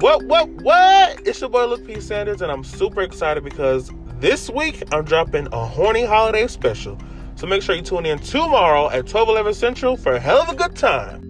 What, what, what? It's your boy Luke P. Sanders, and I'm super excited because this week I'm dropping a horny holiday special. So make sure you tune in tomorrow at 12 11 Central for a hell of a good time.